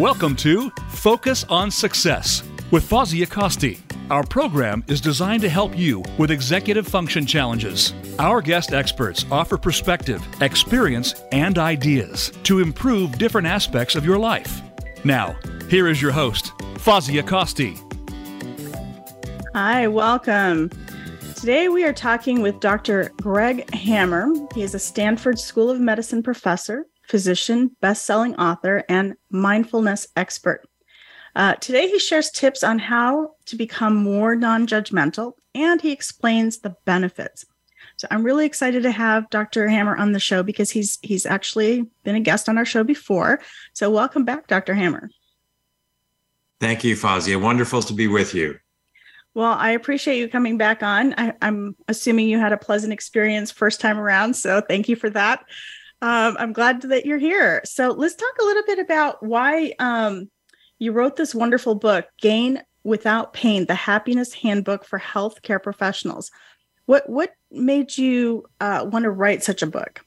Welcome to Focus on Success with Fozzie Acosti. Our program is designed to help you with executive function challenges. Our guest experts offer perspective, experience, and ideas to improve different aspects of your life. Now, here is your host, Fozzie Acosti. Hi, welcome. Today we are talking with Dr. Greg Hammer. He is a Stanford School of Medicine professor, physician, best-selling author, and mindfulness expert. Uh, today, he shares tips on how to become more non judgmental and he explains the benefits. So I'm really excited to have Dr. Hammer on the show because he's he's actually been a guest on our show before. So welcome back, Dr. Hammer. Thank you, Fozia. Wonderful to be with you. Well, I appreciate you coming back on. I, am assuming you had a pleasant experience first time around, so thank you for that. Um, I'm glad that you're here. So let's talk a little bit about why um, you wrote this wonderful book, Gain Without Pain: The Happiness Handbook for Healthcare Professionals. What what made you uh, want to write such a book?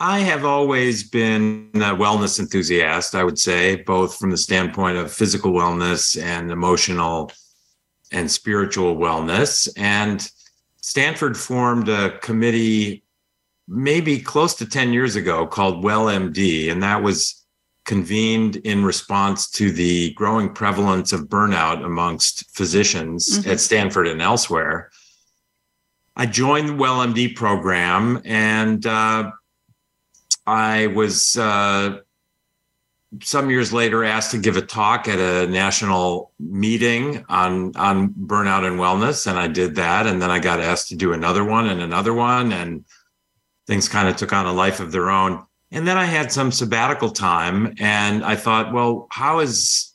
I have always been a wellness enthusiast, I would say, both from the standpoint of physical wellness and emotional and spiritual wellness. And Stanford formed a committee maybe close to 10 years ago called WellMD, and that was convened in response to the growing prevalence of burnout amongst physicians mm-hmm. at Stanford and elsewhere. I joined the WellMD program and uh, I was uh, some years later asked to give a talk at a national meeting on on burnout and wellness and I did that and then I got asked to do another one and another one and things kind of took on a life of their own and then I had some sabbatical time and I thought, well, how is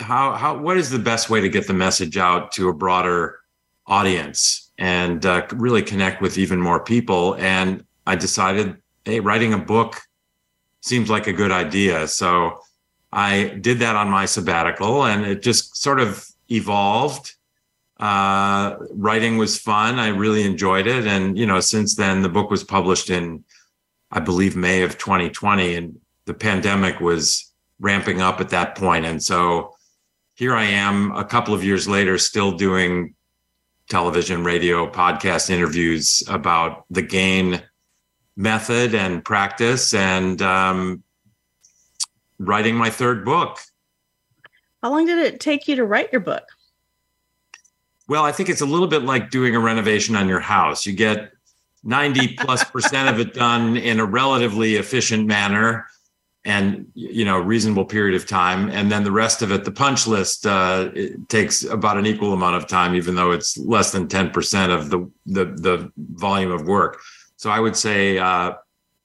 how how what is the best way to get the message out to a broader audience and uh, really connect with even more people? And I decided, hey, writing a book seems like a good idea. So I did that on my sabbatical, and it just sort of evolved. Uh, writing was fun. I really enjoyed it, and you know, since then, the book was published in I believe May of 2020, and the pandemic was ramping up at that point. And so here I am a couple of years later, still doing television, radio, podcast interviews about the gain method and practice and um, writing my third book. How long did it take you to write your book? Well, I think it's a little bit like doing a renovation on your house. You get 90 plus percent of it done in a relatively efficient manner and you know reasonable period of time. And then the rest of it the punch list uh, takes about an equal amount of time even though it's less than 10% of the the, the volume of work. So i would say uh,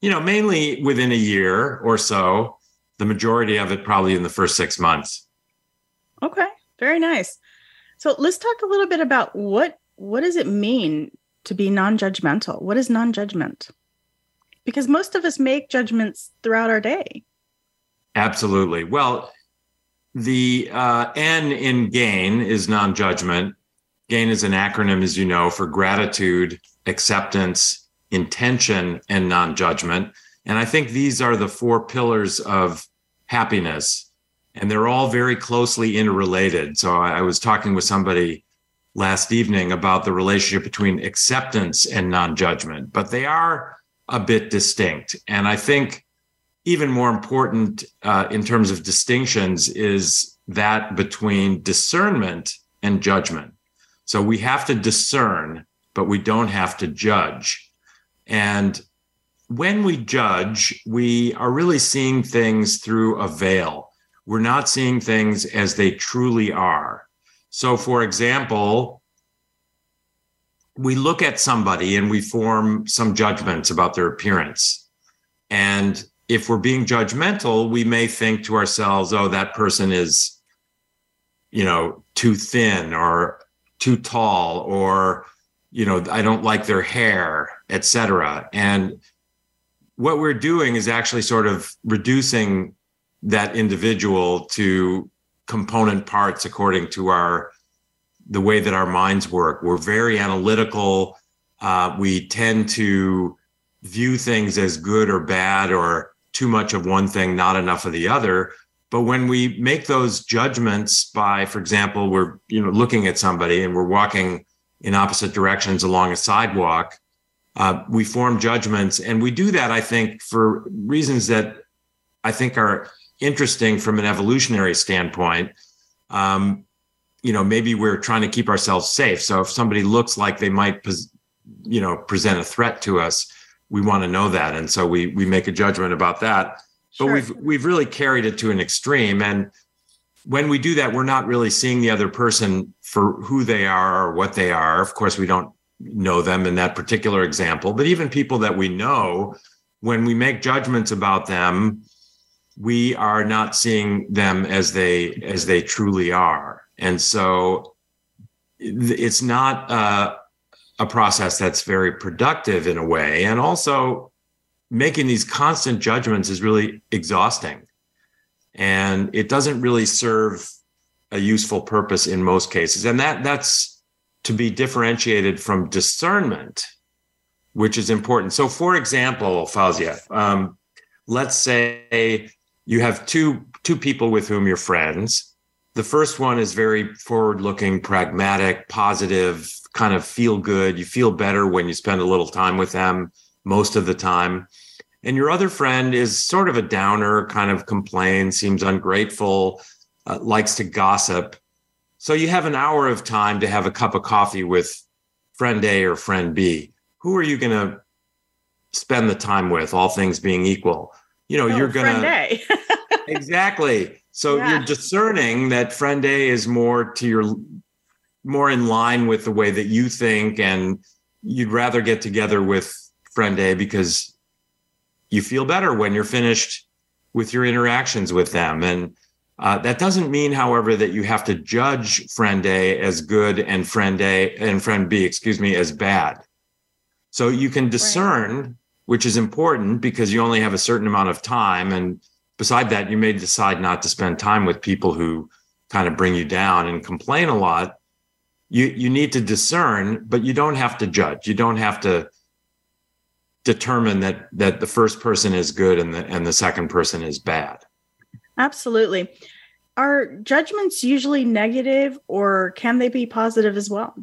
you know mainly within a year or so the majority of it probably in the first six months. Okay. Very nice so let's talk a little bit about what what does it mean to be non-judgmental? What is non-judgment? Because most of us make judgments throughout our day. Absolutely. Well the uh, n in gain is non-judgment. Gain is an acronym as you know for gratitude acceptance intention and non-judgment. And i think these are the four pillars of happiness and they're all very closely interrelated so i, I was talking with somebody last evening about the relationship between acceptance and non judgment, but they are a bit distinct. And I think even more important uh, in terms of distinctions is that between discernment and judgment. So we have to discern, but we don't have to judge. And when we judge, we are really seeing things through a veil. We're not seeing things as they truly are. So, for example, we look at somebody and we form some judgments about their appearance. And if we're being judgmental, we may think to ourselves, oh, that person is, you know, too thin or too tall, or, you know, I don't like their hair, etc. And what we're doing is actually sort of reducing that individual to component parts according to our the way that our minds work. We're very analytical. Uh, we tend to view things as good or bad or too much of one thing, not enough of the other. But when we make those judgments by, for example, we're you know looking at somebody and we're walking in opposite directions along a sidewalk, uh, we form judgments, and we do that, I think, for reasons that I think are interesting from an evolutionary standpoint. Um, you know, maybe we're trying to keep ourselves safe. So if somebody looks like they might, you know, present a threat to us, we want to know that, and so we we make a judgment about that. Sure. But we've we've really carried it to an extreme, and when we do that, we're not really seeing the other person for who they are or what they are. Of course, we don't know them in that particular example, but even people that we know, when we make judgments about them, we are not seeing them as they as they truly are, and so it's not uh, a process that's very productive in a way. And also, making these constant judgments is really exhausting. And it doesn't really serve a useful purpose in most cases. And that that's to be differentiated from discernment, which is important. So, for example, Fausia, um, let's say you have two two people with whom you're friends. The first one is very forward-looking, pragmatic, positive, kind of feel good. You feel better when you spend a little time with them most of the time. And your other friend is sort of a downer, kind of complains, seems ungrateful, uh, likes to gossip. So you have an hour of time to have a cup of coffee with friend A or friend B. Who are you going to spend the time with, all things being equal? You know, oh, you're going to. exactly. So yeah. you're discerning that friend A is more to your more in line with the way that you think and you'd rather get together with friend A because you feel better when you're finished with your interactions with them. And uh, that doesn't mean, however, that you have to judge friend A as good and friend A and friend B, excuse me, as bad. So you can discern, right. Which is important because you only have a certain amount of time. And beside that, you may decide not to spend time with people who kind of bring you down and complain a lot. You you need to discern but you don't have to judge. You don't have to determine that that the first person is good and the and the second person is bad. Absolutely. Are judgments usually negative or can they be positive as well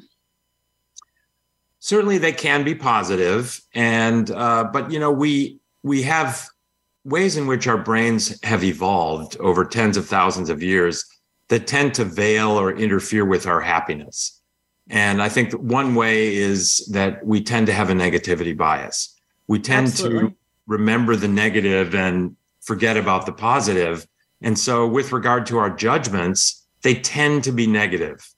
certainly they can be positive and uh, but you know we we have ways in which our brains have evolved over tens of thousands of years that tend to veil or interfere with our happiness and I think one way is that we tend to have a negativity bias. We tend Absolutely. to remember the negative and forget about the positive. And so, with regard to our judgments, they tend to be negative.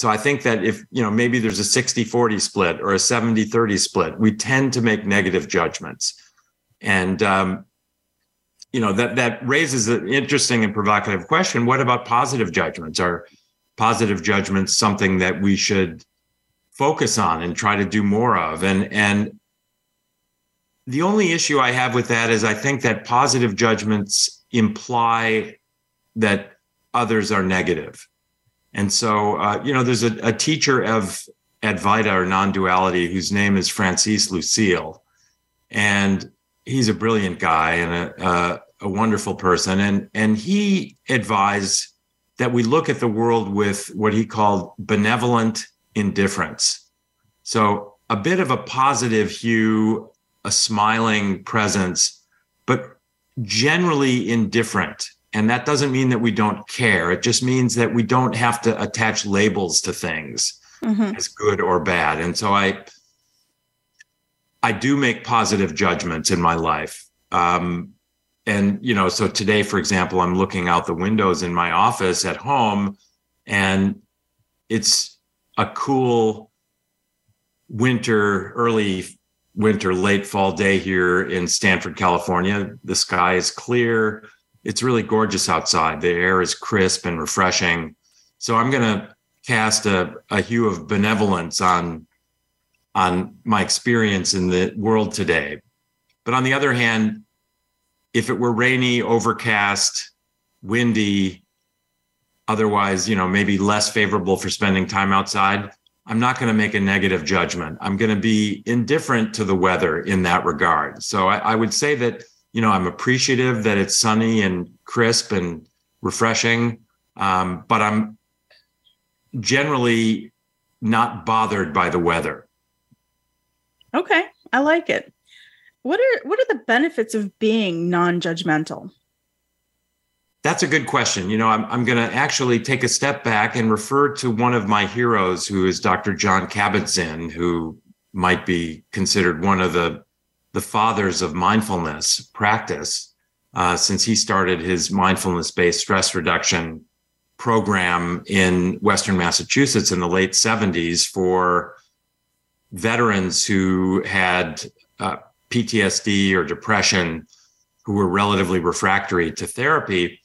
So, I think that if, you know, maybe there's a 60 40 split or a 70 30 split, we tend to make negative judgments. And, um, you know, that, that raises an interesting and provocative question. What about positive judgments? Are positive judgments something that we should focus on and try to do more of and and the only issue i have with that is i think that positive judgments imply that others are negative and so uh, you know there's a, a teacher of advaita or non-duality whose name is francis lucille and he's a brilliant guy and a, a, a wonderful person and and he advised that we look at the world with what he called benevolent indifference. So a bit of a positive hue, a smiling presence, but generally indifferent. And that doesn't mean that we don't care. It just means that we don't have to attach labels to things mm-hmm. as good or bad. And so I, I do make positive judgments in my life. Um, and you know so today for example i'm looking out the windows in my office at home and it's a cool winter early winter late fall day here in stanford california the sky is clear it's really gorgeous outside the air is crisp and refreshing so i'm going to cast a, a hue of benevolence on on my experience in the world today but on the other hand if it were rainy, overcast, windy, otherwise, you know, maybe less favorable for spending time outside, I'm not going to make a negative judgment. I'm going to be indifferent to the weather in that regard. So I, I would say that you know, I'm appreciative that it's sunny and crisp and refreshing, um, but I'm generally not bothered by the weather. Okay, I like it. What are what are the benefits of being non-judgmental? That's a good question. You know, I'm, I'm going to actually take a step back and refer to one of my heroes, who is Dr. John Kabat-Zinn, who might be considered one of the the fathers of mindfulness practice, uh, since he started his mindfulness-based stress reduction program in Western Massachusetts in the late 70s for veterans who had uh, PTSD or depression, who were relatively refractory to therapy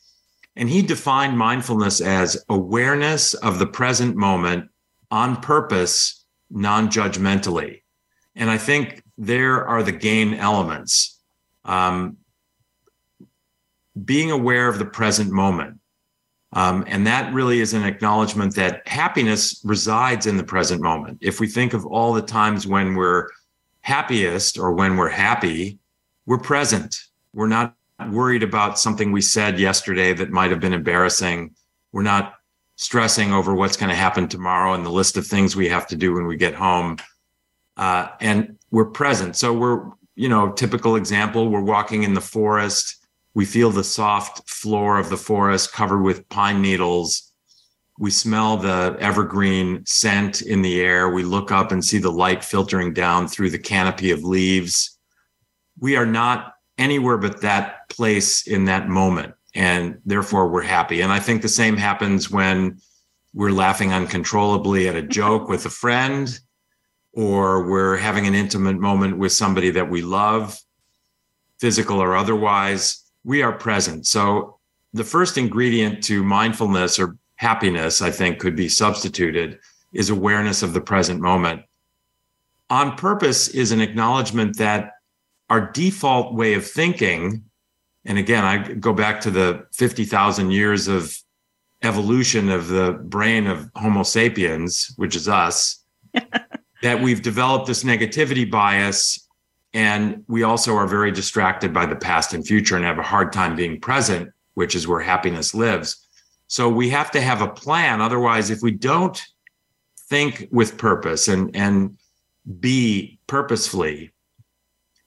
and he defined mindfulness as awareness of the present moment on purpose, non judgmentally. And I think there are the gain elements. Um, being aware of the present moment. Um, and that really is an acknowledgement that happiness resides in the present moment. If we think of all the times when we're happiest or when we're happy, we're present. We're not worried about something we said yesterday that might have been embarrassing. We're not stressing over what's going to happen tomorrow and the list of things we have to do when we get home. Uh, and we're present. So we're, you know, typical example, we're walking in the forest. We feel the soft floor of the forest covered with pine needles. We smell the evergreen scent in the air. We look up and see the light filtering down through the canopy of leaves. We are not anywhere but that place in that moment. And therefore, we're happy. And I think the same happens when we're laughing uncontrollably at a joke with a friend, or we're having an intimate moment with somebody that we love, physical or otherwise. We are present. So, the first ingredient to mindfulness or happiness, I think, could be substituted is awareness of the present moment. On purpose is an acknowledgement that our default way of thinking, and again, I go back to the 50,000 years of evolution of the brain of Homo sapiens, which is us, that we've developed this negativity bias. And we also are very distracted by the past and future and have a hard time being present, which is where happiness lives. So we have to have a plan. Otherwise, if we don't think with purpose and, and be purposefully,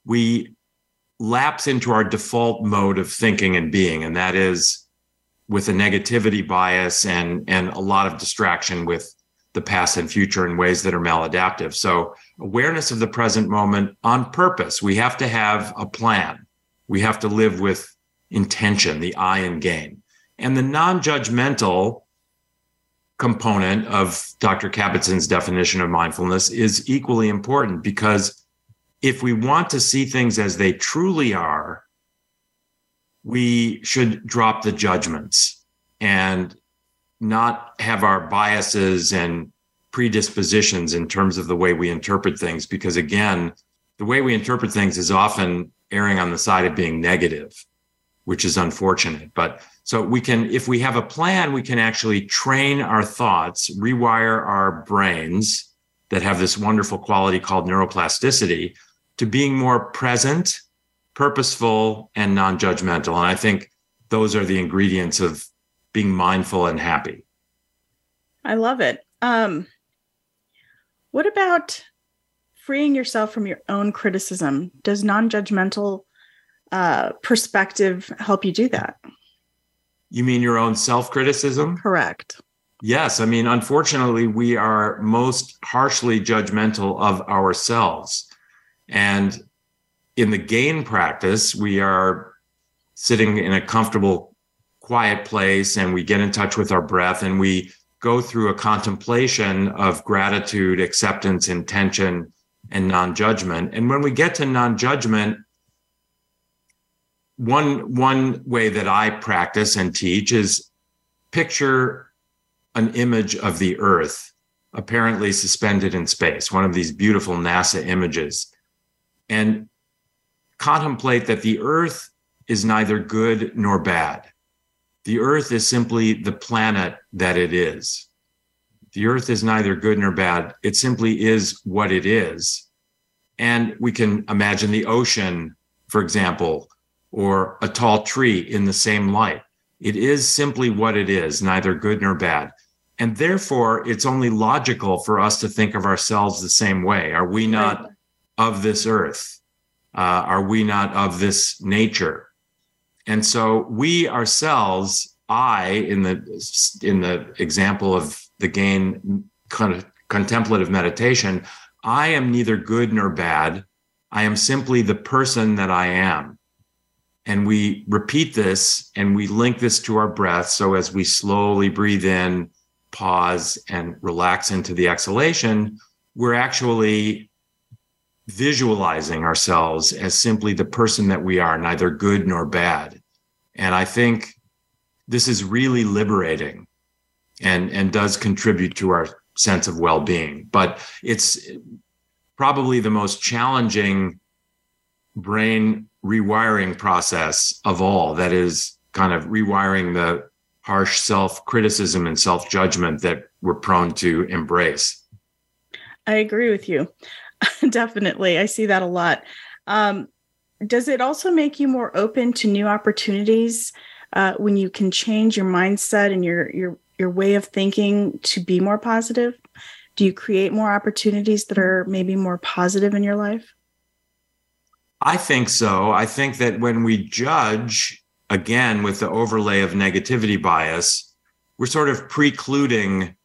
we lapse into our default mode of thinking and being, and that is with a negativity bias and and a lot of distraction with the past and future in ways that are maladaptive. So awareness of the present moment on purpose. We have to have a plan. We have to live with intention, the I in gain. And the non-judgmental component of Dr. Kabat-Zinn's definition of mindfulness is equally important because if we want to see things as they truly are, we should drop the judgments and not have our biases and predispositions in terms of the way we interpret things. Because again, the way we interpret things is often erring on the side of being negative, which is unfortunate. But so we can, if we have a plan, we can actually train our thoughts, rewire our brains that have this wonderful quality called neuroplasticity to being more present, purposeful, and non judgmental. And I think those are the ingredients of being mindful and happy. I love it. Um, what about freeing yourself from your own criticism? Does non judgmental uh, perspective help you do that? You mean your own self criticism? Correct. Yes. I mean, unfortunately, we are most harshly judgmental of ourselves. And in the gain practice, we are sitting in a comfortable, quiet place and we get in touch with our breath and we go through a contemplation of gratitude, acceptance, intention, and non judgment. And when we get to non judgment, one, one way that I practice and teach is picture an image of the earth apparently suspended in space, one of these beautiful NASA images and contemplate that the earth is neither good nor bad. The earth is simply the planet that it is. The earth is neither good nor bad. It simply is what it is. And we can imagine the ocean, for example, or a tall tree in the same light. It is simply what it is, neither good nor bad. And therefore, it's only logical for us to think of ourselves the same way. Are we not of this earth? Uh, are we not of this nature? And so we ourselves, I, in the in the example of the gain kind of contemplative meditation, I am neither good nor bad. I am simply the person that I am. And we repeat this and we link this to our breath. So as we slowly breathe in, pause, and relax into the exhalation, we're actually visualizing ourselves as simply the person that we are, neither good nor bad. And I think this is really liberating and, and does contribute to our sense of well-being. But it's probably the most challenging brain rewiring process of all. That is kind of rewiring the harsh self-criticism and self-judgment that we're prone to embrace. I agree with you. Definitely. I see that a lot. Um, does it also make you more open to new opportunities uh, when you can change your mindset and your your your way of thinking to be more positive? Do you create more opportunities that are maybe more positive in your life? I think so. I think that when we judge, again, with the overlay of negativity bias, we're sort of precluding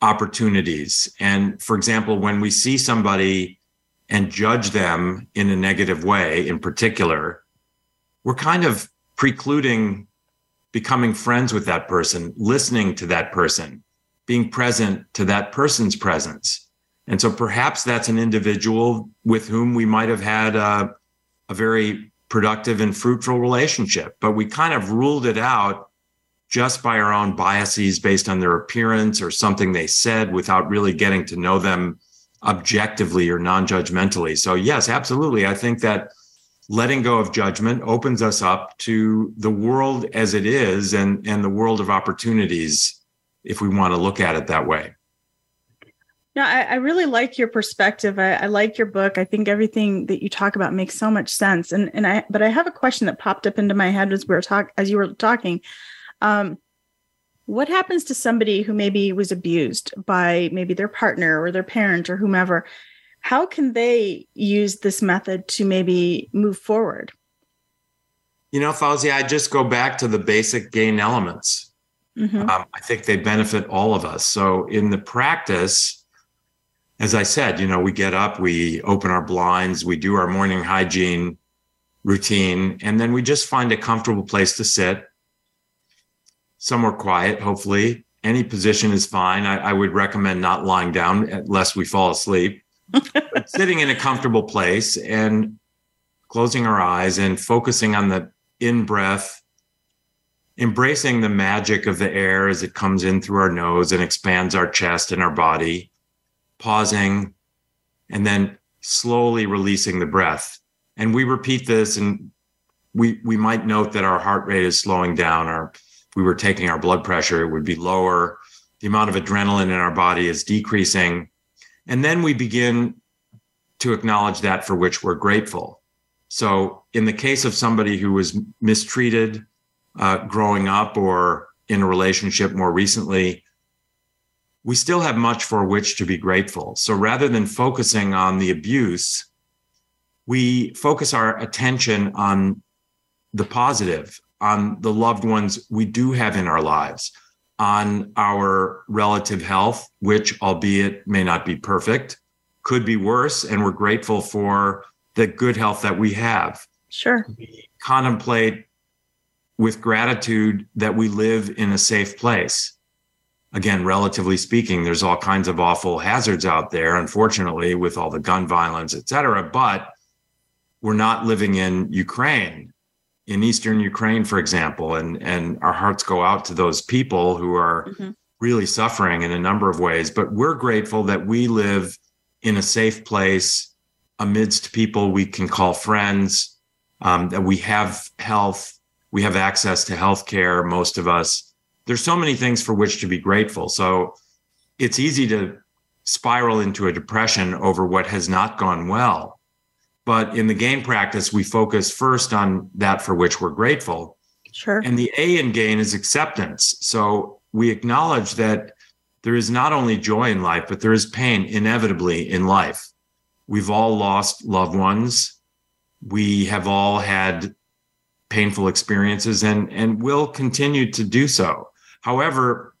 opportunities. And for example, when we see somebody and judge them in a negative way, in particular, we're kind of precluding becoming friends with that person, listening to that person, being present to that person's presence. And so perhaps that's an individual with whom we might have had a, a very productive and fruitful relationship, but we kind of ruled it out just by our own biases based on their appearance or something they said without really getting to know them objectively or non judgmentally. So, yes, absolutely. I think that letting go of judgment opens us up to the world as it is and, and the world of opportunities if we want to look at it that way. No, I, I really like your perspective. I, I, like your book. I think everything that you talk about makes so much sense. And and I but I have a question that popped up into my head as we were talk as you were talking. Um, what happens to somebody who maybe was abused by maybe their partner or their parent or whomever how can they use this method to maybe move forward? You know, Fauzi, I just go back to the basic gain elements. Mm-hmm. Um, I think they benefit all of us. So in the practice, as I said, you know, we get up, we open our blinds, we do our morning hygiene routine, and then we just find a comfortable place to sit, somewhere quiet, hopefully. Any position is fine. I, I would recommend not lying down eh, unless we fall asleep sitting in a comfortable place and closing our eyes and focusing on the in breath, embracing the magic of the air as it comes in through our nose and expands our chest and our body, pausing, and then slowly releasing the breath. And we repeat this and we we might note that our heart rate is slowing down if we were taking our blood pressure it would be lower the amount of adrenaline in our body is decreasing and then we begin to acknowledge that for which we're grateful. So, in the case of somebody who was mistreated uh, growing up or in a relationship more recently, we still have much for which to be grateful. So, rather than focusing on the abuse, we focus our attention on the positive, on the loved ones we do have in our lives on our relative health, which, albeit may not be perfect, could be worse. And we're grateful for the good health that we have. Sure. We contemplate with gratitude that we live in a safe place. Again, relatively speaking, there's all kinds of awful hazards out there, unfortunately, with all the gun violence, et cetera. But we're not living in Ukraine in eastern Ukraine, for example, and and our hearts go out to those people who are mm-hmm. really suffering in a number of ways. But we're grateful that we live in a safe place amidst people we can call friends, um, that we have health, we have access to health care, most of us. There's so many things for which to be grateful. So it's easy to spiral into a depression over what has not gone well. But in the gain practice, we focus first on that for which we're grateful. Sure. And the A in gain is acceptance. So we acknowledge that there is not only joy in life, but there is pain inevitably in life. We've all lost loved ones. We have all had painful experiences and, and will continue to do so. However,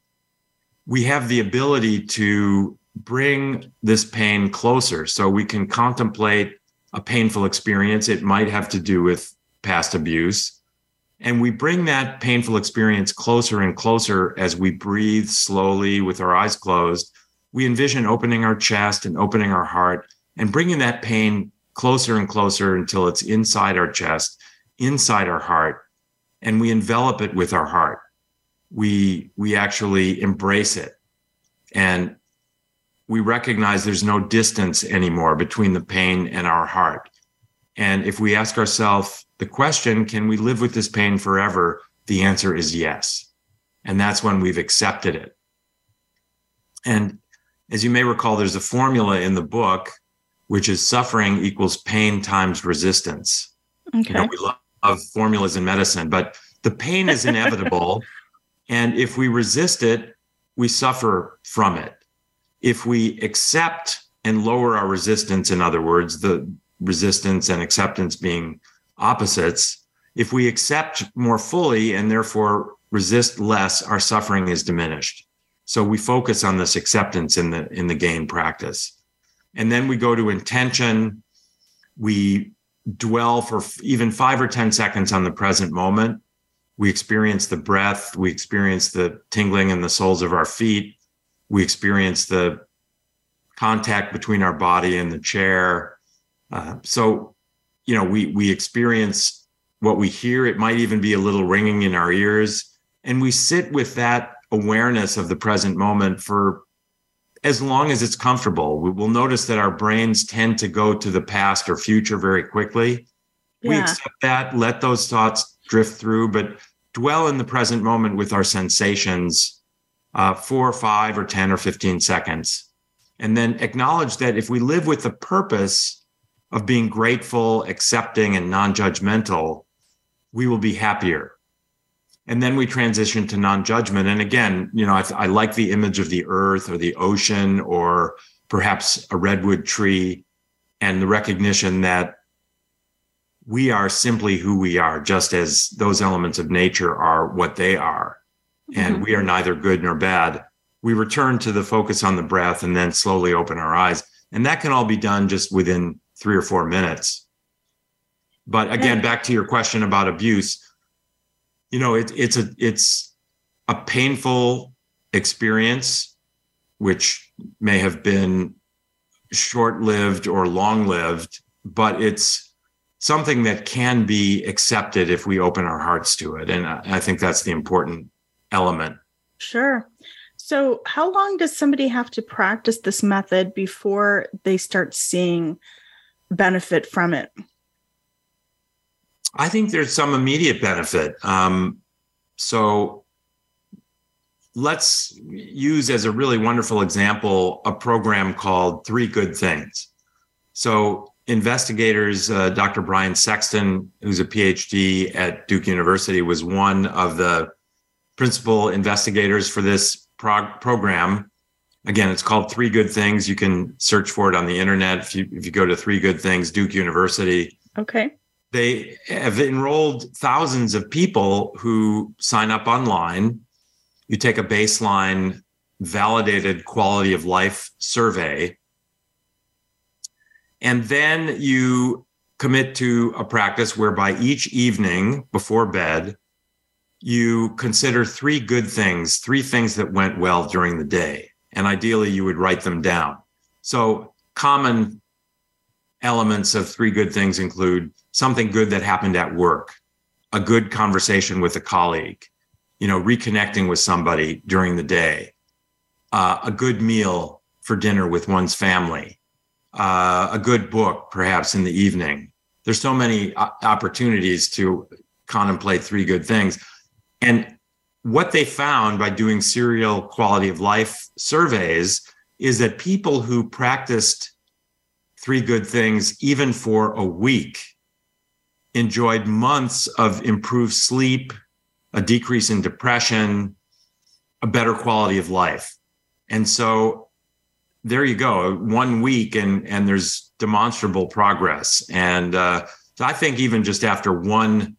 we have the ability to bring this pain closer so we can contemplate a painful experience. It might have to do with past abuse. And we bring that painful experience closer and closer as we breathe slowly with our eyes closed. We envision opening our chest and opening our heart and bringing that pain closer and closer until it's inside our chest, inside our heart, and we envelop it with our heart. We, we actually embrace it. And we recognize there's no distance anymore between the pain and our heart. And if we ask ourselves the question, can we live with this pain forever? The answer is yes. And that's when we've accepted it. And as you may recall, there's a formula in the book, which is suffering equals pain times resistance. Okay. You know, we love formulas in medicine, but the pain is inevitable. and if we resist it, we suffer from it if we accept and lower our resistance, in other words, the resistance and acceptance being opposites, if we accept more fully and therefore resist less, our suffering is diminished. So we focus on this acceptance in the in the gain practice. And then we go to intention. We dwell for even five or 10 seconds on the present moment. We experience the breath. We experience the tingling in the soles of our feet we experience the contact between our body and the chair. Uh, so, you know, we we experience what we hear. It might even be a little ringing in our ears, and we sit with that awareness of the present moment for as long as it's comfortable. We will notice that our brains tend to go to the past or future very quickly. Yeah. We accept that, let those thoughts drift through, but dwell in the present moment with our sensations uh, four or five or 10 or 15 seconds. And then acknowledge that if we live with the purpose of being grateful, accepting, and non judgmental, we will be happier. And then we transition to non judgment. And again, you know, I, I like the image of the earth or the ocean or perhaps a redwood tree and the recognition that we are simply who we are, just as those elements of nature are what they are and mm-hmm. we are neither good nor bad. We return to the focus on the breath and then slowly open our eyes. And that can all be done just within three or four minutes. But again, back to your question about abuse, you know, it, it's a it's a painful experience, which may have been short-lived or long-lived, but it's something that can be accepted if we open our hearts to it. And I think that's the important element. Sure. So, how long does somebody have to practice this method before they start seeing benefit from it? I think there's some immediate benefit. Um, so, let's use as a really wonderful example a program called Three Good Things. So, investigators, uh, Dr. Brian Sexton, who's a PhD at Duke University, was one of the principal investigators for this prog- program. Again, it's called Three Good Things. You can search for it on the internet if you if you go to Three Good Things, Duke University. Okay. They have enrolled thousands of people who sign up online. You take a baseline validated quality of life survey. And then you commit to a practice whereby each evening before bed, you consider three good things, three things that went well during the day. And ideally, you would write them down. So, common elements of three good things include something good that happened at work, a good conversation with a colleague, you know, reconnecting with somebody during the day, uh, a good meal for dinner with one's family, uh, a good book, perhaps in the evening. There's so many uh, opportunities to contemplate three good things. And what they found by doing serial quality of life surveys is that people who practiced three good things, even for a week, enjoyed months of improved sleep, a decrease in depression, a better quality of life. And so there you go, one week, and and there's demonstrable progress. And uh, so I think even just after one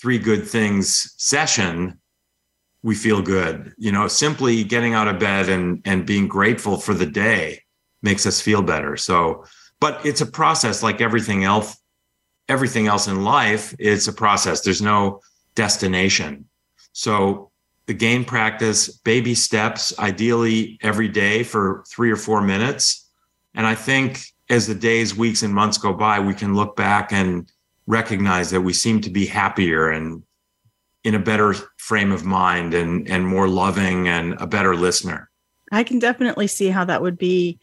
three good things session, we feel good. You know, simply getting out of bed and and being grateful for the day makes us feel better. So, but it's a process like everything else everything else in life, it's a process. There's no destination. So the gain practice, baby steps, ideally every day for three or four minutes. And I think as the days, weeks, and months go by, we can look back and recognize that we seem to be happier and in a better frame of mind and and more loving and a better listener. I can definitely see how that would be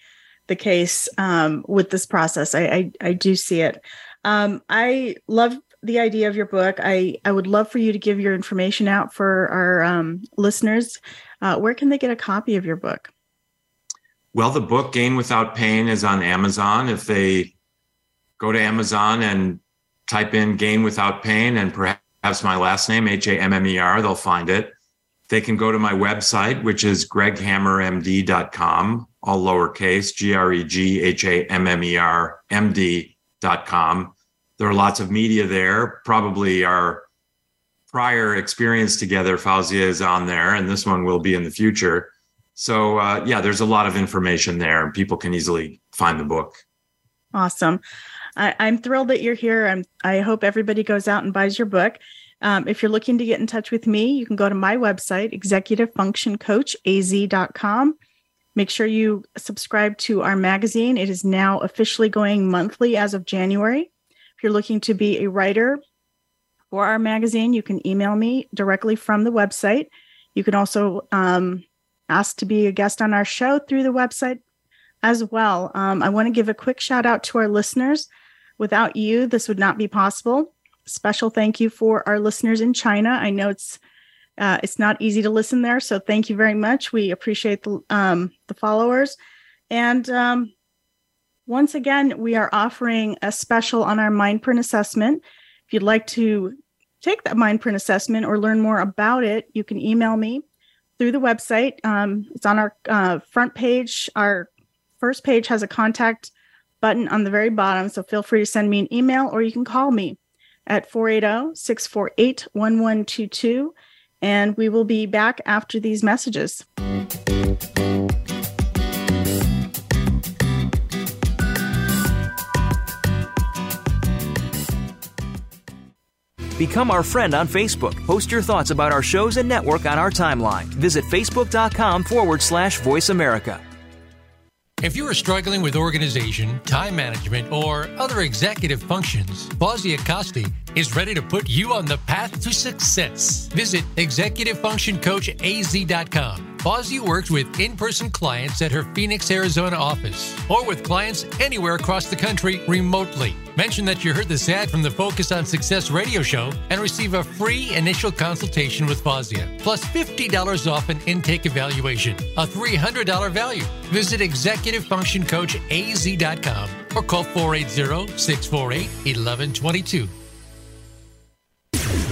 the case um, with this process. I, I, I do see it. Um, I love the idea of your book. I I would love for you to give your information out for our um, listeners. Uh, where can they get a copy of your book? Well, the book Gain Without Pain is on Amazon. If they go to Amazon and type in Gain Without Pain and perhaps my last name, H A M M E R, they'll find it. They can go to my website, which is greghammermd.com, all lowercase, G R E G H A M M E R M D.com. There are lots of media there. Probably our prior experience together, Fauzia is on there, and this one will be in the future. So, uh, yeah, there's a lot of information there. People can easily find the book. Awesome. I, am thrilled that you're here. I'm, I hope everybody goes out and buys your book. Um, if you're looking to get in touch with me, you can go to my website, executivefunctioncoachaz.com. Make sure you subscribe to our magazine. It is now officially going monthly as of January. If you're looking to be a writer for our magazine, you can email me directly from the website. You can also um, ask to be a guest on our show through the website as well. Um, I want to give a quick shout out to our listeners. Without you, this would not be possible. Special thank you for our listeners in China. I know it's uh, it's not easy to listen there, so thank you very much. We appreciate the um, the followers, and um, once again, we are offering a special on our Mindprint assessment. If you'd like to take that Mindprint assessment or learn more about it, you can email me through the website. Um, it's on our uh, front page. Our first page has a contact button on the very bottom, so feel free to send me an email or you can call me at 480 648 1122. And we will be back after these messages. Become our friend on Facebook. Post your thoughts about our shows and network on our timeline. Visit facebook.com forward slash voice America. If you are struggling with organization, time management, or other executive functions, Fozzie Acosti is ready to put you on the path to success. Visit executivefunctioncoachaz.com. Fozzie works with in person clients at her Phoenix, Arizona office or with clients anywhere across the country remotely. Mention that you heard this ad from the Focus on Success radio show and receive a free initial consultation with Fozia, plus $50 off an intake evaluation, a $300 value. Visit Executive Function Coach executivefunctioncoachaz.com or call 480 648 1122.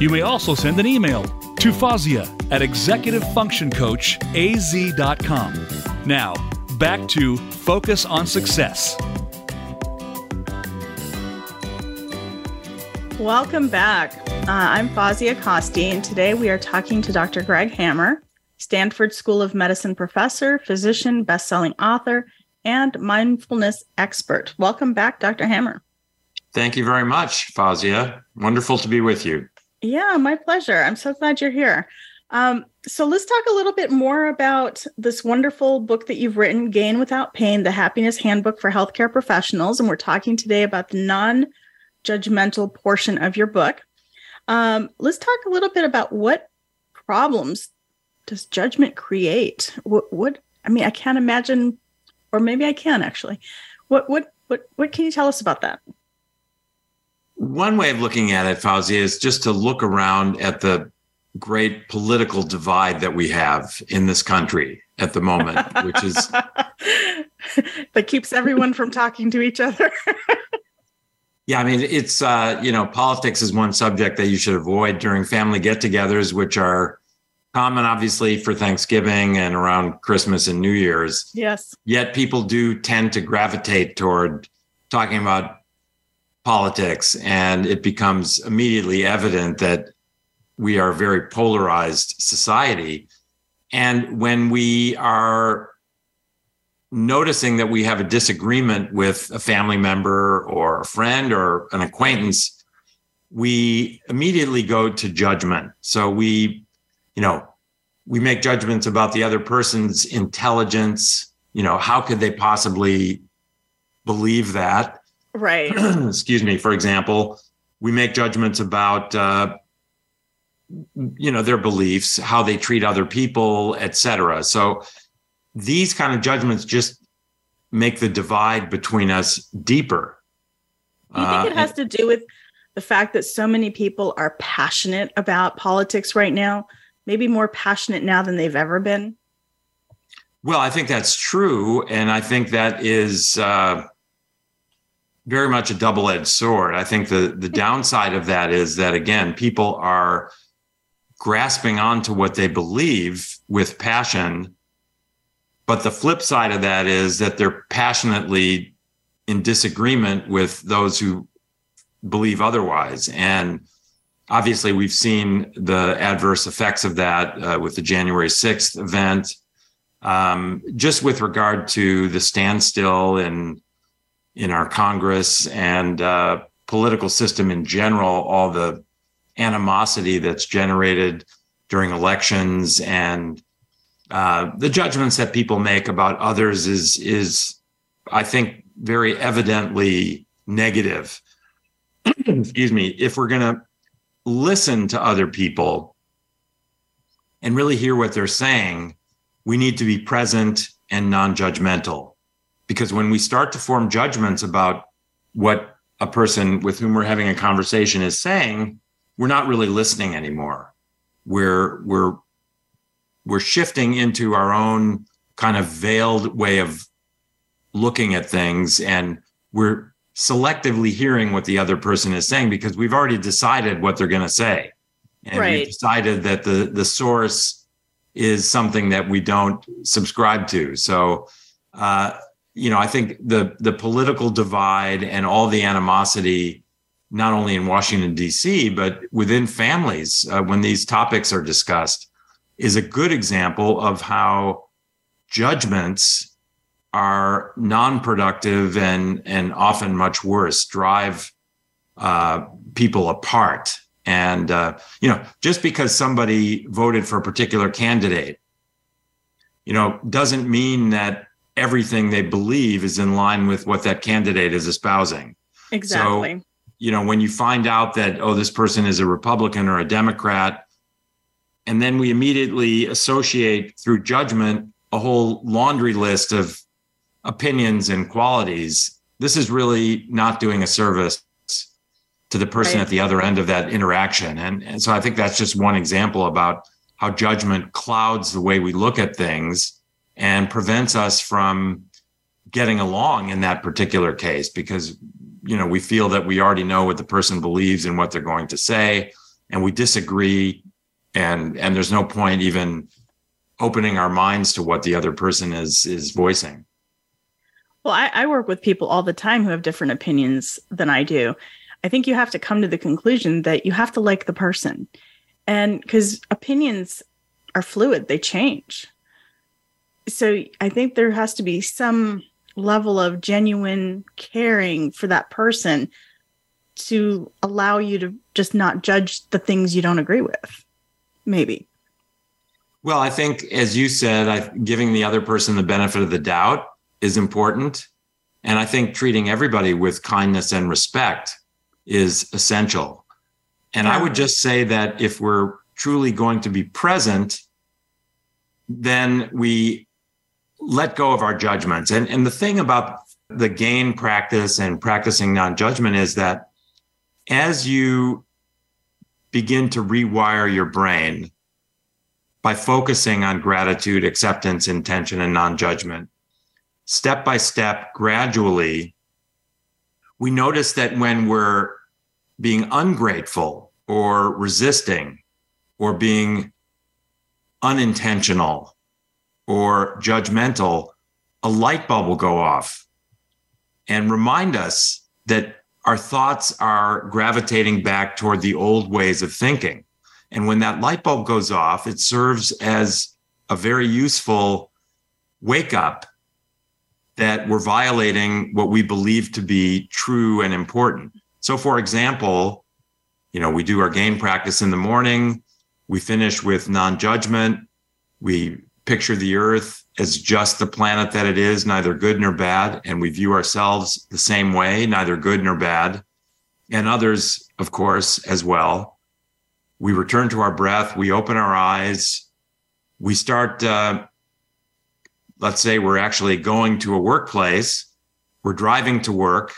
You may also send an email to Fazia at executivefunctioncoachaz.com. Now, back to Focus on Success. Welcome back. Uh, I'm Fazia Costi, and today we are talking to Dr. Greg Hammer, Stanford School of Medicine professor, physician, best-selling author, and mindfulness expert. Welcome back, Dr. Hammer. Thank you very much, Fazia. Wonderful to be with you. Yeah, my pleasure. I'm so glad you're here. Um, so let's talk a little bit more about this wonderful book that you've written, Gain Without Pain, the Happiness Handbook for Healthcare Professionals. And we're talking today about the non judgmental portion of your book. Um, let's talk a little bit about what problems does judgment create? What, what, I mean, I can't imagine, or maybe I can actually. What, what, what, what can you tell us about that? One way of looking at it, Fauzi, is just to look around at the great political divide that we have in this country at the moment, which is that keeps everyone from talking to each other. Yeah, I mean, it's uh, you know, politics is one subject that you should avoid during family get-togethers, which are common, obviously, for Thanksgiving and around Christmas and New Year's. Yes. Yet people do tend to gravitate toward talking about politics, and it becomes immediately evident that we are a very polarized society. And when we are noticing that we have a disagreement with a family member or a friend or an acquaintance, we immediately go to judgment. So we, you know, we make judgments about the other person's intelligence. You know, how could they possibly believe that? Right. Excuse me. For example, we make judgments about, uh, you know, their beliefs, how they treat other people, etc. So these kind of judgments just make the divide between us deeper. Do you think it uh, has to do with the fact that so many people are passionate about politics right now? Maybe more passionate now than they've ever been? Well, I think that's true. And I think that is uh, very much a double edged sword. I think the, the downside of that is that, again, people are grasping onto what they believe with passion but the flip side of that is that they're passionately in disagreement with those who believe otherwise. And obviously, we've seen the adverse effects of that uh, with the January 6th event. Um, just with regard to the standstill in in our Congress and uh, political system in general, all the animosity that's generated during elections and uh, the judgments that people make about others is is I think very evidently negative. Excuse me. If we're going to listen to other people and really hear what they're saying, we need to be present and non-judgmental. Because when we start to form judgments about what a person with whom we're having a conversation is saying, we're not really listening anymore. We're we're we're shifting into our own kind of veiled way of looking at things and we're selectively hearing what the other person is saying because we've already decided what they're going to say and right. we've decided that the the source is something that we don't subscribe to so uh, you know i think the the political divide and all the animosity not only in washington d.c but within families uh, when these topics are discussed is a good example of how judgments are non-productive and and often much worse drive uh, people apart. And uh, you know just because somebody voted for a particular candidate you know doesn't mean that everything they believe is in line with what that candidate is espousing. Exactly. So, you know when you find out that oh this person is a republican or a democrat and then we immediately associate through judgment a whole laundry list of opinions and qualities this is really not doing a service to the person right. at the other end of that interaction. And, and so i think that's just one example about how judgment clouds the way we look at things and prevents us from getting along in that particular case because you know we feel that we already know what the person believes and what they're going to say and we disagree and and there's no point even opening our minds to what the other person is is voicing well I, I, work with people all the time who have different opinions than i do I think you have to come to the conclusion that you have to like the person. And because opinions are fluid, they change. So I think there has to be some level of genuine caring for that person to allow you to just not judge the things you don't agree with. Maybe. Well, I think, as you said, I, giving the other person the benefit of the doubt is important. And I think treating everybody with kindness and respect is essential. And I would just say that if we're truly going to be present, then we let go of our judgments. And, and the thing about the gain practice and practicing non judgment is that as you begin to rewire your brain by focusing on gratitude, acceptance, intention, and non judgment, step by step, gradually, we notice that when we're being ungrateful or resisting or being unintentional or judgmental, a light bulb will go off and remind us that our thoughts are gravitating back toward the old ways of thinking. And when that light bulb goes off, it serves as a very useful wake up that we're violating what we believe to be true and important. So, for example, you know, we do our gain practice in the morning, we finish with non judgment, we picture the earth as just the planet that it is, neither good nor bad. And we view ourselves the same way, neither good nor bad. And others, of course, as well. We return to our breath, we open our eyes, we start, uh, let's say we're actually going to a workplace, we're driving to work.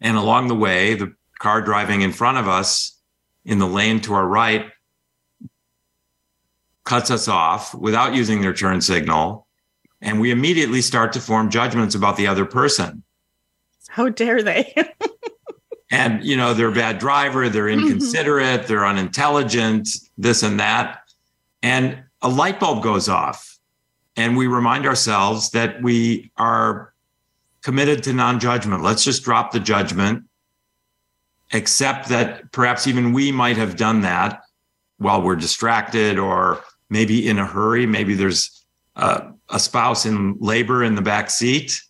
And along the way, the car driving in front of us in the lane to our right cuts us off without using their turn signal. And we immediately start to form judgments about the other person. How dare they? and, you know, they're a bad driver, they're mm-hmm. inconsiderate, mm-hmm. they're unintelligent, this and that. And a light bulb goes off. And we remind ourselves that we are committed to non judgment. Let's just drop the judgment, accept that perhaps even we might have done that while we're distracted or maybe in a hurry. Maybe there's uh, a spouse in labor in the back seat.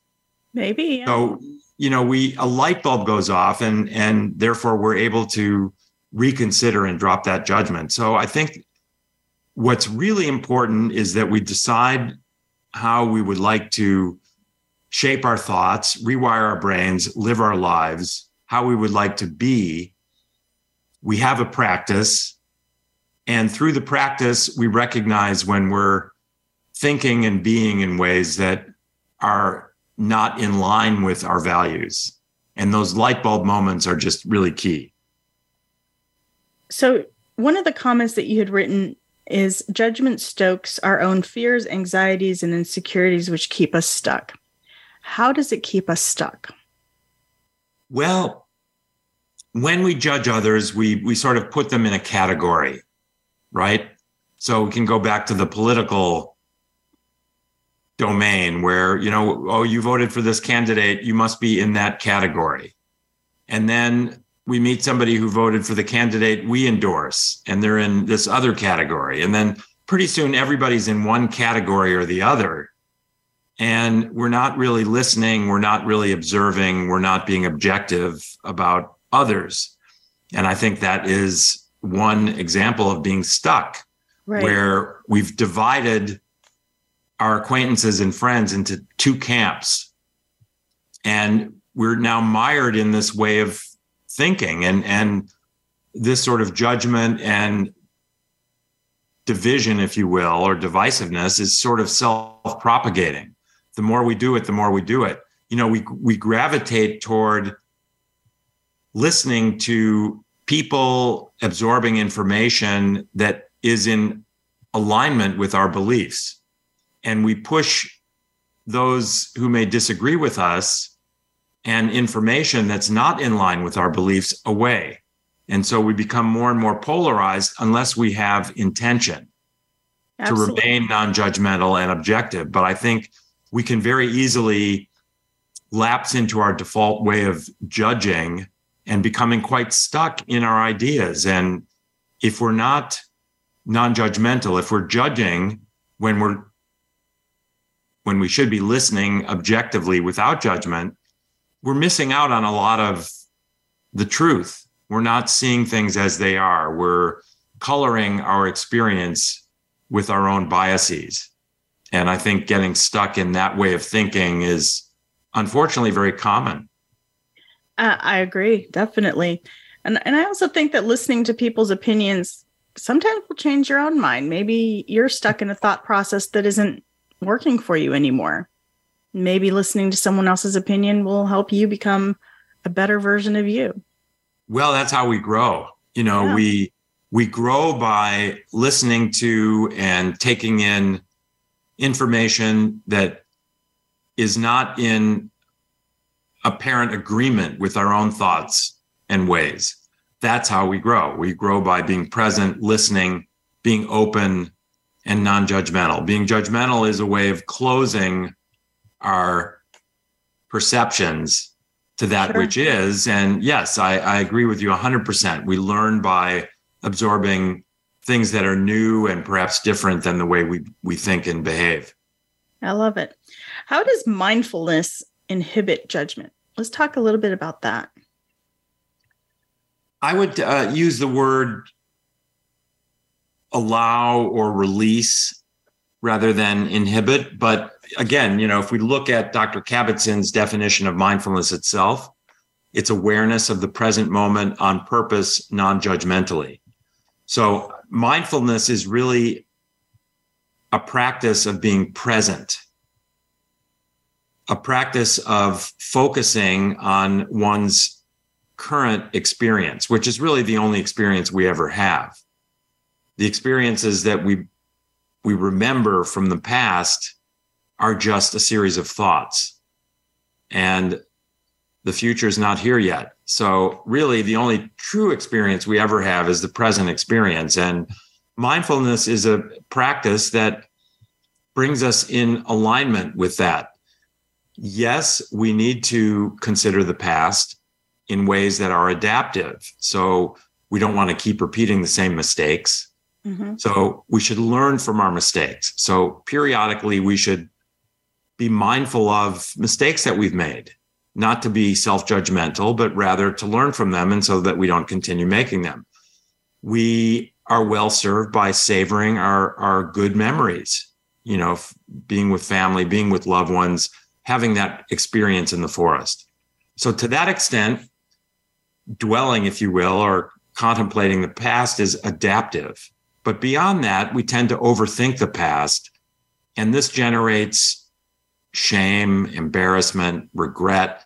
Maybe. Yeah. So you know, we a light bulb goes off, and and therefore we're able to reconsider and drop that judgment. So I think what's really important is that we decide how we would like to shape our thoughts, rewire our brains, live our lives, how we would like to be. We have a practice and through the practice, we recognize when we're thinking and being in ways that are not in line with our values. And those light bulb moments are just really key. So, one of the comments that you had written is judgment stokes our own fears, anxieties, and insecurities, which keep us stuck. How does it keep us stuck? Well, when we judge others, we, we sort of put them in a category right? So we can go back to the political domain where, you know, oh, you voted for this candidate, you must be in that category. And then we meet somebody who voted for the candidate we endorse and they're in this other category. And then pretty soon everybody's in one category or the other. And we're not really listening, we're not really observing, we're not being objective about others. And I think that is one example of being stuck right. where we've divided our acquaintances and friends into two camps. And we're now mired in this way of thinking and and this sort of judgment and division if you will or divisiveness is sort of self-propagating. The more we do it the more we do it. You know we we gravitate toward listening to people absorbing information that is in alignment with our beliefs. And we push those who may disagree with us and information that's not in line with our beliefs away. And so we become more and more polarized unless we have intention Absolutely. to remain non judgmental and objective. But I think we can very easily lapse into our default way of judging and becoming quite stuck in our ideas. And if we're not non judgmental, if we're judging when we're when we should be listening objectively without judgment, we're missing out on a lot of the truth. We're not seeing things as they are. We're coloring our experience with our own biases. And I think getting stuck in that way of thinking is unfortunately very common. Uh, I agree, definitely. And and I also think that listening to people's opinions sometimes will change your own mind. Maybe you're stuck in a thought process that isn't working for you anymore. Maybe listening to someone else's opinion will help you become a better version of you. Well, that's how we grow. You know, yeah. we we grow by listening to and taking in information that is not in apparent agreement with our own thoughts and ways. That's how we grow. We grow by being present, listening, being open, and non judgmental. Being judgmental is a way of closing our perceptions to that sure. which is. And yes, I, I agree with you 100%. We learn by absorbing things that are new and perhaps different than the way we, we think and behave. I love it. How does mindfulness inhibit judgment? Let's talk a little bit about that. I would uh, use the word allow or release rather than inhibit. But again, you know, if we look at Dr. Kabat-Zinn's definition of mindfulness itself, it's awareness of the present moment on purpose, non judgmentally. So mindfulness is really a practice of being present, a practice of focusing on one's current experience, which is really the only experience we ever have. The experiences that we we remember from the past are just a series of thoughts. And the future is not here yet. So, really, the only true experience we ever have is the present experience. And mindfulness is a practice that brings us in alignment with that. Yes, we need to consider the past in ways that are adaptive. So, we don't want to keep repeating the same mistakes. Mm-hmm. So, we should learn from our mistakes. So, periodically, we should be mindful of mistakes that we've made not to be self judgmental, but rather to learn from them and so that we don't continue making them. We are well served by savoring our, our good memories, you know, being with family, being with loved ones, having that experience in the forest. So, to that extent, dwelling, if you will, or contemplating the past is adaptive. But beyond that, we tend to overthink the past. And this generates shame, embarrassment, regret,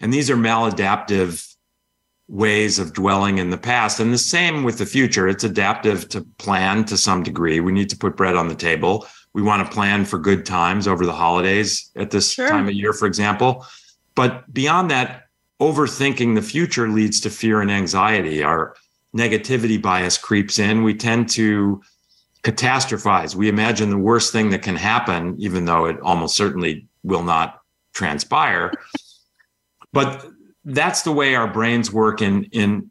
and these are maladaptive ways of dwelling in the past. And the same with the future. It's adaptive to plan to some degree. We need to put bread on the table. We want to plan for good times over the holidays at this sure. time of year, for example. But beyond that, overthinking the future leads to fear and anxiety. Our negativity bias creeps in. We tend to catastrophize. We imagine the worst thing that can happen, even though it almost certainly will not transpire. But that's the way our brains work in in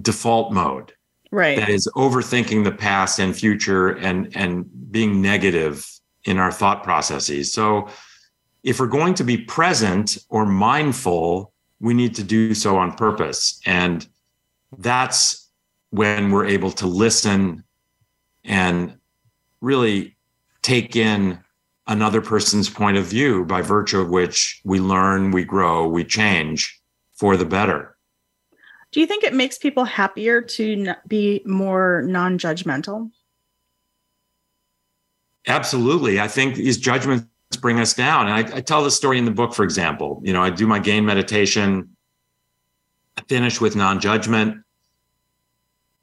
default mode. Right. That is overthinking the past and future and and being negative in our thought processes. So if we're going to be present or mindful, we need to do so on purpose. And that's when we're able to listen and really take in another person's point of view by virtue of which we learn, we grow, we change for the better. Do you think it makes people happier to be more non judgmental? Absolutely. I think these judgments bring us down. And I, I, tell the story in the book, for example. You know, I do my gain meditation, I finish with non judgment.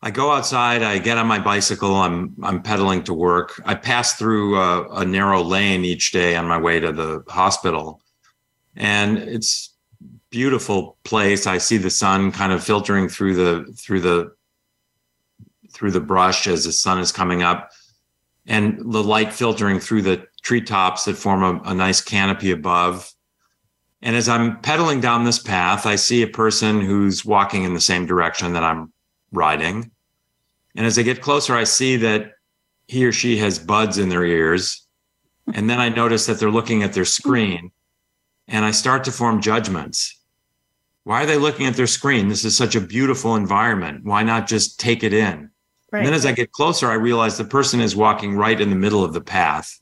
I go outside. I get on my bicycle. I'm I'm pedaling to work. I pass through a, a, narrow lane each day on my way to the hospital, and it's beautiful place. I see the sun kind of filtering through the through the through the brush as the sun is coming up, and the light filtering through the treetops that form a, a nice canopy above. And as I'm pedaling down this path, I see a person who's walking in the same direction that I'm riding. And as I get closer, I see that he or she has buds in their ears. And then I notice that they're looking at their screen and I start to form judgments. Why are they looking at their screen? This is such a beautiful environment. Why not just take it in? Right. And then as I get closer, I realize the person is walking right in the middle of the path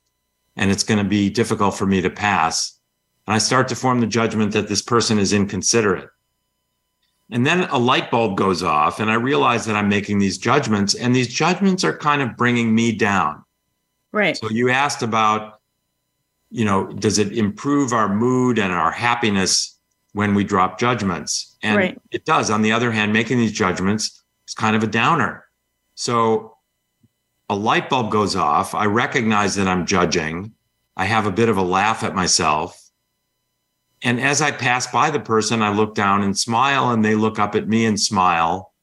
and it's going to be difficult for me to pass. And I start to form the judgment that this person is inconsiderate. And then a light bulb goes off and I realize that I'm making these judgments and these judgments are kind of bringing me down. Right. So you asked about, you know, does it improve our mood and our happiness when we drop judgments? And right. it does. On the other hand, making these judgments is kind of a downer. So a light bulb goes off. I recognize that I'm judging. I have a bit of a laugh at myself and as I pass by the person, I look down and smile, and they look up at me and smile.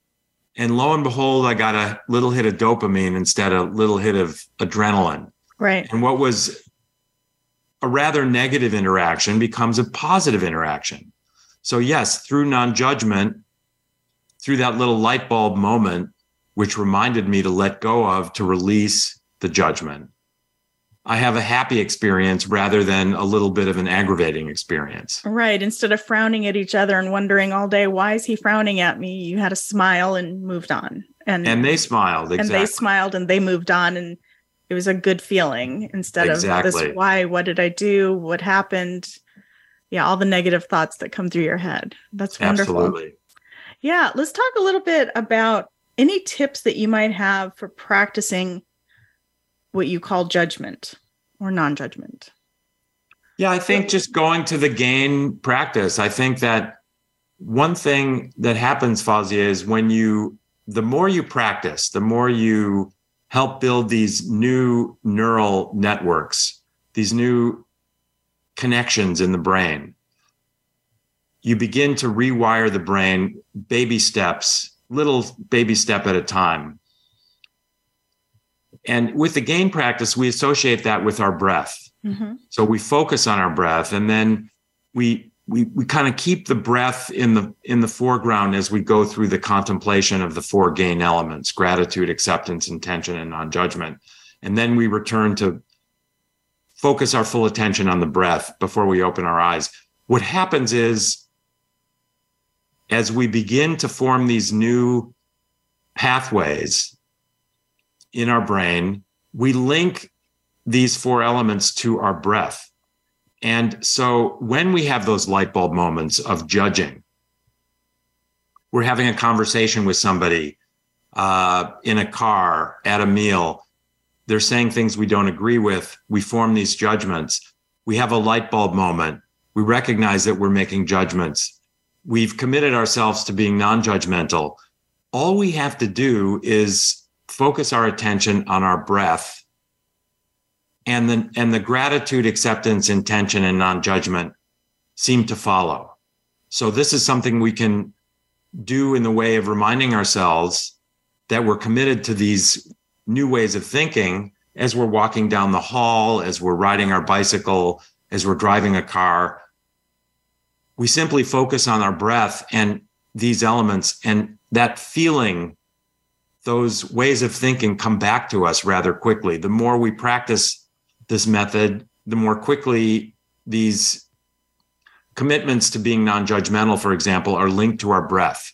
And lo and behold, I got a little hit of dopamine instead of a little hit of adrenaline. Right. And what was a rather negative interaction becomes a positive interaction. So, yes, through non judgment, through that little light bulb moment, which reminded me to let go of, to release the judgment, I have a happy experience rather than a little bit of an aggravating experience. Right. Instead of frowning at each other and wondering all day, why is he frowning at me? You had a smile and moved on. And and they smiled. Exactly. And they smiled and they moved on. And it was a good feeling instead exactly. of this why, what did I do? What happened? Yeah, all the negative thoughts that come through your head. That's wonderful. Absolutely. Yeah. Let's talk a little bit about any tips that you might have for practicing what you call judgment or non judgment? Yeah, I think just going to the gain practice. I think that one thing that happens, Fawzia, is when you, the more you practice, the more you help build these new neural networks, these new connections in the brain. You begin to rewire the brain baby steps, little baby step at a time. And with the gain practice, we associate that with our breath. Mm-hmm. So we focus on our breath and then we we we kind of keep the breath in the in the foreground as we go through the contemplation of the four gain elements gratitude acceptance intention and non-judgment and then we return to focus our full attention on the breath before we open our eyes what happens is as we begin to form these new pathways in our brain, we link these four elements to our breath. And so when we have those light bulb moments of judging, we're having a conversation with somebody uh, in a car, at a meal, they're saying things we don't agree with. We form these judgments. We have a light bulb moment. We recognize that we're making judgments. We've committed ourselves to being non judgmental. All we have to do is focus our attention on our breath and the and the gratitude acceptance intention and non-judgment seem to follow so this is something we can do in the way of reminding ourselves that we're committed to these new ways of thinking as we're walking down the hall as we're riding our bicycle as we're driving a car we simply focus on our breath and these elements and that feeling those ways of thinking come back to us rather quickly. The more we practice this method, the more quickly these commitments to being non judgmental, for example, are linked to our breath.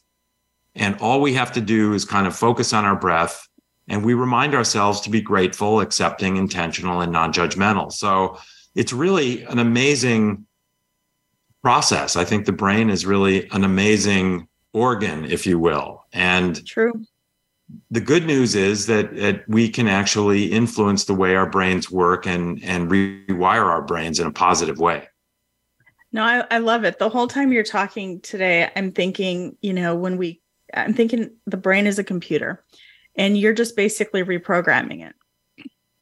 And all we have to do is kind of focus on our breath and we remind ourselves to be grateful, accepting, intentional, and non judgmental. So it's really an amazing process. I think the brain is really an amazing organ, if you will. And true the good news is that, that we can actually influence the way our brains work and and rewire our brains in a positive way. No, I, I love it. The whole time you're talking today, I'm thinking, you know, when we, I'm thinking the brain is a computer and you're just basically reprogramming it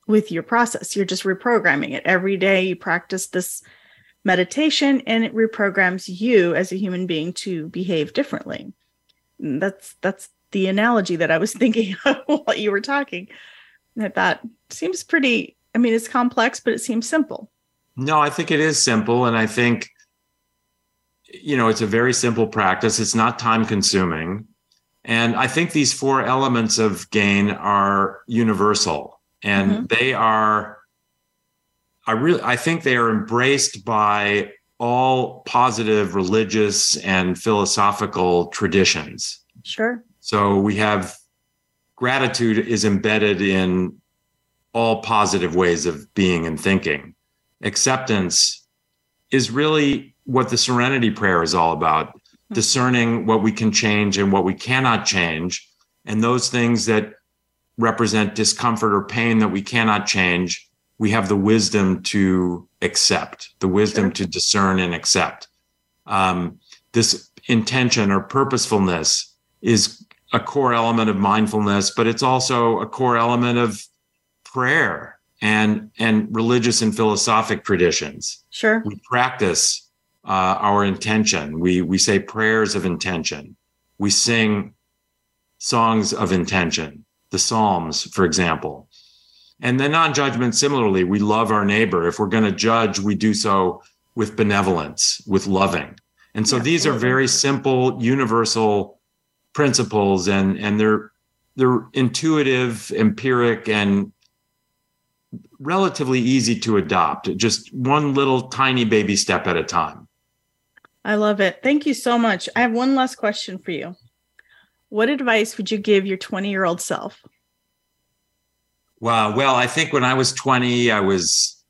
with your process. You're just reprogramming it. Every day you practice this meditation and it reprograms you as a human being to behave differently. That's that's the analogy that I was thinking of while you were talking. That that seems pretty. I mean, it's complex, but it seems simple. No, I think it is simple, and I think you know, it's a very simple practice. It's not time consuming. And I think these four elements of gain are universal and mm-hmm. they are, I really, I think they are embraced by all positive religious and philosophical traditions. Sure. So we have gratitude is embedded in all positive ways of being and thinking. Acceptance is really what the serenity prayer is all about. Discerning what we can change and what we cannot change. And those things that represent discomfort or pain that we cannot change, we have the wisdom to accept, the wisdom sure. to discern and accept. Um, this intention or purposefulness is a core element of mindfulness, but it's also a core element of prayer and and religious and philosophic traditions. Sure. We practice uh, our intention. We we say prayers of intention. We sing songs of intention, the Psalms, for example. And then non-judgment, similarly, we love our neighbor. If we're going to judge, we do so with benevolence, with loving. And so yeah, these are very simple, universal principles, and and they're they're intuitive, empiric, and relatively easy to adopt. Just one little tiny baby step at a time. I love it. Thank you so much. I have one last question for you. What advice would you give your 20 year old self? Wow. Well, I think when I was 20, I was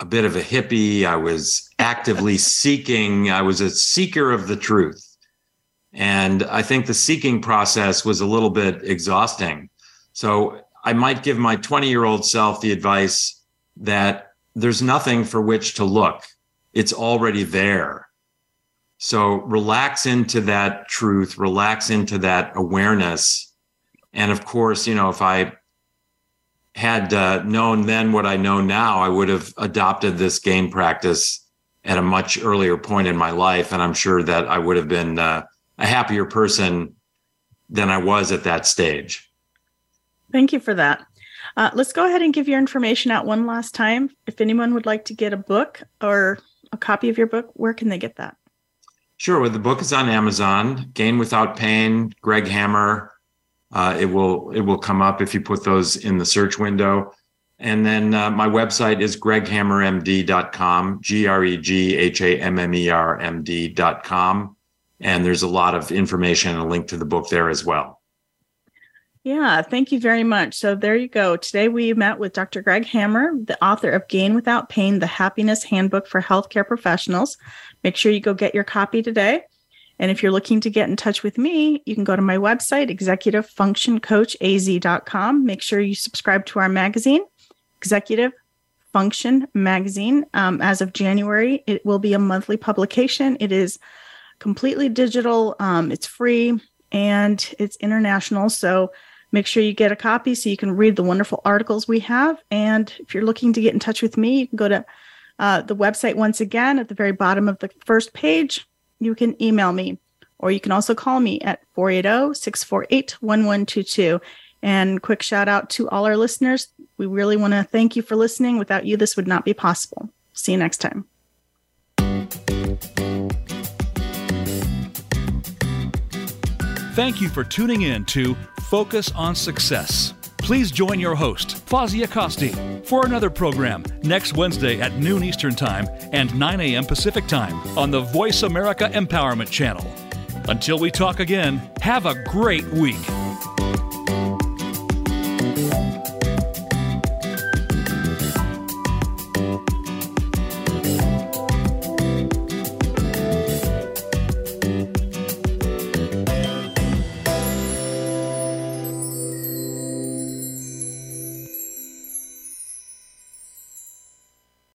a bit of a hippie. I was actively seeking, I was a seeker of the truth. And I think the seeking process was a little bit exhausting. So I might give my 20 year old self the advice that there's nothing for which to look it's already there. So relax into that truth, relax into that awareness. And of course, you know, if I had uh, known then what I know now, I would have adopted this gain practice at a much earlier point in my life. And I'm sure that I would have been uh, a happier person than I was at that stage. Thank you for that. Uh, let's go ahead and give your information out one last time. If anyone would like to get a book or a copy of your book, where can they get that? Sure. Well, the book is on Amazon. Gain Without Pain, Greg Hammer. Uh, it will it will come up if you put those in the search window. And then uh, my website is greghammermd.com, G R E G H A M M E R M D.com. And there's a lot of information and a link to the book there as well. Yeah, thank you very much. So there you go. Today we met with Dr. Greg Hammer, the author of Gain Without Pain, the Happiness Handbook for Healthcare Professionals. Make sure you go get your copy today. And if you're looking to get in touch with me, you can go to my website, executivefunctioncoachaz.com. Make sure you subscribe to our magazine, Executive Function Magazine. Um, as of January, it will be a monthly publication. It is completely digital, um, it's free, and it's international. So Make sure you get a copy so you can read the wonderful articles we have. And if you're looking to get in touch with me, you can go to uh, the website once again at the very bottom of the first page. You can email me, or you can also call me at 480 648 1122. And quick shout out to all our listeners. We really want to thank you for listening. Without you, this would not be possible. See you next time. Thank you for tuning in to Focus on Success. Please join your host, Fozzie Acosti, for another program next Wednesday at noon Eastern Time and 9 a.m. Pacific Time on the Voice America Empowerment Channel. Until we talk again, have a great week.